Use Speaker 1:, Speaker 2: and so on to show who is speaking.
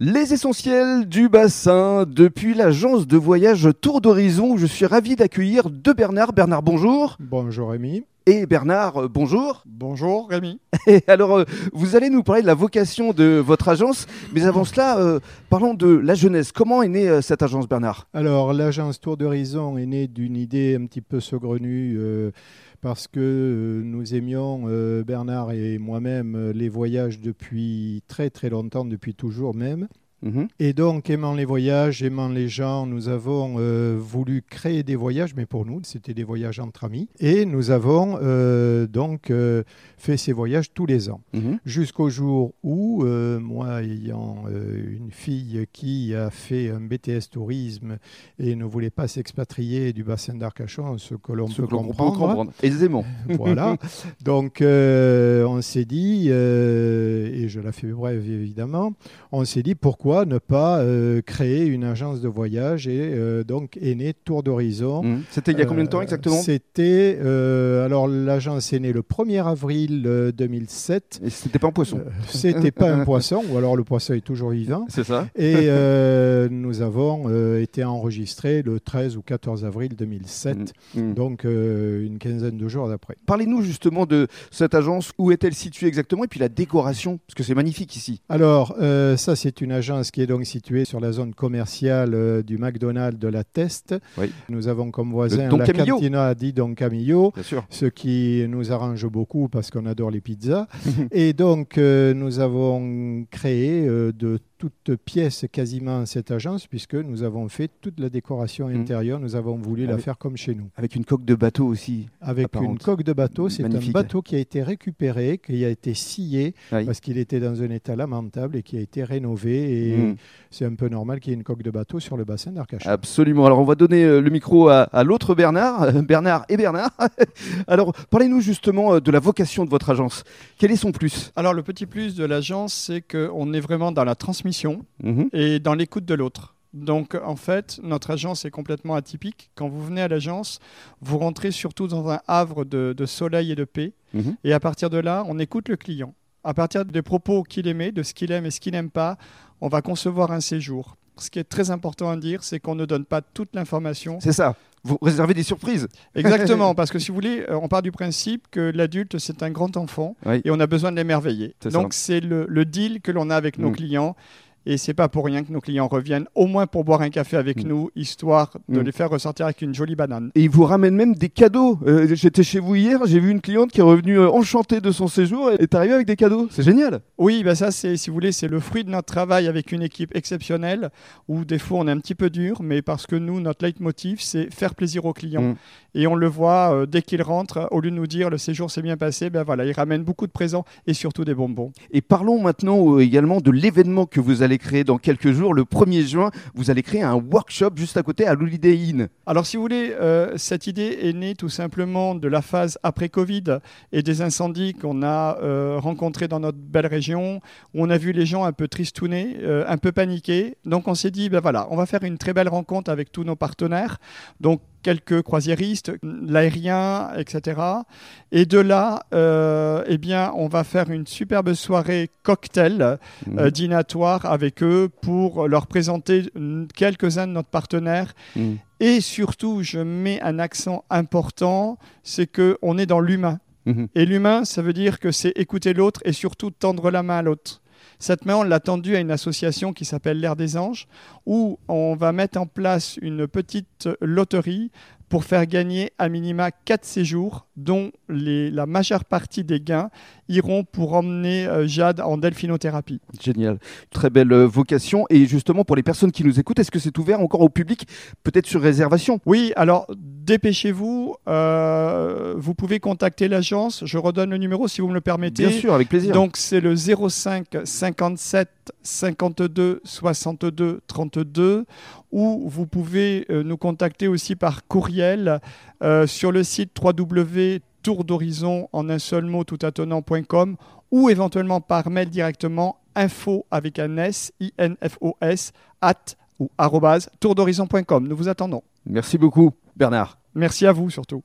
Speaker 1: Les essentiels du bassin depuis l'agence de voyage Tour d'Horizon je suis ravi d'accueillir deux Bernard. Bernard, bonjour.
Speaker 2: Bonjour Rémi.
Speaker 1: Et Bernard, euh, bonjour.
Speaker 3: Bonjour Rémi.
Speaker 1: Et alors, euh, vous allez nous parler de la vocation de votre agence, mais avant cela, euh, parlons de la jeunesse. Comment est née euh, cette agence, Bernard?
Speaker 2: Alors l'agence Tour d'Horizon est née d'une idée un petit peu saugrenue parce que nous aimions, Bernard et moi-même, les voyages depuis très très longtemps, depuis toujours même.
Speaker 1: Mhm.
Speaker 2: Et donc, aimant les voyages, aimant les gens, nous avons euh, voulu créer des voyages, mais pour nous, c'était des voyages entre amis. Et nous avons euh, donc euh, fait ces voyages tous les ans.
Speaker 1: Mhm.
Speaker 2: Jusqu'au jour où, moi ayant une fille qui a fait un BTS tourisme et ne voulait pas s'expatrier du bassin d'Arcachon, ce que l'on peut comprendre,
Speaker 1: aisément.
Speaker 2: voilà. Donc, on s'est dit, et je la fais brève évidemment, on s'est dit pourquoi ne pas euh, créer une agence de voyage et euh, donc est né Tour d'Horizon.
Speaker 1: Mhm. C'était il y a combien de temps
Speaker 2: Euh,
Speaker 1: exactement?
Speaker 2: C'était, alors l'agence est née le 1er avril euh, 2007.
Speaker 1: Et c'était pas un poisson.
Speaker 2: C'était pas un poisson, ou alors le poisson est toujours vivant.
Speaker 1: C'est ça
Speaker 2: Et nous avons été enregistrés le 13 ou 14 avril 2007,
Speaker 1: Mhm.
Speaker 2: donc euh, une quinzaine de jours d'après.
Speaker 1: Parlez-nous justement de cette agence. Où est-elle située exactement? Et puis la décoration, parce que c'est magnifique ici.
Speaker 2: Alors, ça, c'est une agence qui est donc située sur la zone commerciale euh, du McDonald's de la Teste.
Speaker 1: Oui.
Speaker 2: Nous avons comme voisin la
Speaker 1: Camillo.
Speaker 2: cantina di Don Camillo.
Speaker 1: Bien sûr.
Speaker 2: ce qui nous arrange beaucoup parce qu'on adore les pizzas. et donc, euh, nous avons créé euh, de toutes pièces quasiment cette agence, puisque nous avons fait toute la décoration
Speaker 1: Mhm.
Speaker 2: intérieure. Nous avons voulu la faire comme chez nous.
Speaker 1: Avec une coque de bateau aussi.
Speaker 2: Avec
Speaker 1: apparente.
Speaker 2: une coque de bateau, c'est un bateau qui a été récupéré, qui a été scié,
Speaker 1: Oui.
Speaker 2: parce qu'il était dans un état lamentable et qui a été rénové. Et
Speaker 1: Mhm.
Speaker 2: c'est un peu normal qu'il y ait une coque de bateau sur le bassin d'Arcachon.
Speaker 1: Absolument. Alors, on va donner euh, le micro à, à l'autre Bernard, euh, Bernard et Bernard. Alors, parlez-nous justement euh, de la vocation de votre agence. Quel est son plus?
Speaker 3: Alors le petit plus de l'agence, c'est qu'on est vraiment dans la transmission
Speaker 1: Mhm.
Speaker 3: et dans l'écoute de l'autre. Donc en fait, notre agence est complètement atypique. Quand vous venez à l'agence, vous rentrez surtout dans un havre de, de soleil et de paix.
Speaker 1: Mhm.
Speaker 3: Et à partir de là, on écoute le client. À partir des propos qu'il aimait, de ce qu'il aime et ce qu'il n'aime pas, on va concevoir un séjour. Ce qui est très important à dire, c'est qu'on ne donne pas toute l'information.
Speaker 1: C'est ça. Vous réservez des surprises.
Speaker 3: Exactement, parce que si vous voulez, euh, on part du principe que l'adulte, c'est un grand enfant
Speaker 1: Oui.
Speaker 3: et on a besoin de l'émerveiller. Donc c'est le, le deal que l'on a avec nos
Speaker 1: Mm.
Speaker 3: clients. Et c'est pas pour rien que nos clients reviennent, au moins pour boire un café avec
Speaker 1: Mm.
Speaker 3: nous, histoire de
Speaker 1: Mm.
Speaker 3: les faire ressortir avec une jolie banane.
Speaker 1: Et ils vous ramènent même des cadeaux. Euh, J'étais chez vous hier, j'ai vu une cliente qui est revenue euh, enchantée de son séjour et est arrivée avec des cadeaux. C'est génial.
Speaker 3: Oui, bah ça, c'est, si vous voulez, c'est le fruit de notre travail avec une équipe exceptionnelle, où des fois on est un petit peu dur, mais parce que nous, notre leitmotiv, c'est faire plaisir aux clients.
Speaker 1: Mm.
Speaker 3: Et on le voit euh, dès qu'ils rentrent, au lieu de nous dire le séjour s'est bien passé, ben voilà, ils ramènent beaucoup de présents et surtout des bonbons.
Speaker 1: Et parlons maintenant euh, également de l'événement que vous allez créer dans quelques jours. Le 1er juin, vous allez créer un workshop juste à côté à l'Holiday Inn.
Speaker 3: Alors, si vous voulez, euh, cette idée est née tout simplement de la phase après Covid et des incendies qu'on a euh, rencontrés dans notre belle région, où on a vu les gens un peu tristounés, euh, un peu paniqués. Donc, on s'est dit, ben voilà, on va faire une très belle rencontre avec tous nos partenaires. Donc, quelques croisiéristes, l'aérien, etc. Et de là, euh, eh bien, on va faire une superbe soirée cocktail
Speaker 1: Mhm.
Speaker 3: euh, dînatoire avec eux pour leur présenter quelques-uns de notre partenaires
Speaker 1: Mhm.
Speaker 3: et surtout, je mets un accent important, c'est que on est dans l'humain.
Speaker 1: Mhm.
Speaker 3: Et l'humain, ça veut dire que c'est écouter l'autre et surtout tendre la main à l'autre. Cette main, on l'a tendue à une association qui s'appelle l'Air des Anges, où on va mettre en place une petite loterie pour faire gagner à minima quatre séjours, dont les- la majeure partie des gains iront pour emmener euh, Jade en delphinothérapie.
Speaker 1: Génial. Très belle euh, vocation. Et justement, pour les personnes qui nous écoutent, est-ce que c'est ouvert encore au public Peut-être sur réservation?
Speaker 3: Oui, alors dépêchez-vous. euh, vous pouvez contacter l'agence. Je redonne le numéro si vous me le permettez.
Speaker 1: Bien sûr, avec plaisir.
Speaker 3: Donc c'est le 05 57 52 62 32 ou vous pouvez euh, nous contacter aussi par courriel euh, sur le site www.tourdhorizon en un seul mot tout attenant.com ou éventuellement par mail directement info avec un S, I-N-F-O-S, at ou arrobase tourdhorizon.com. Nous vous attendons.
Speaker 1: Merci beaucoup, Bernard.
Speaker 3: Merci à vous surtout.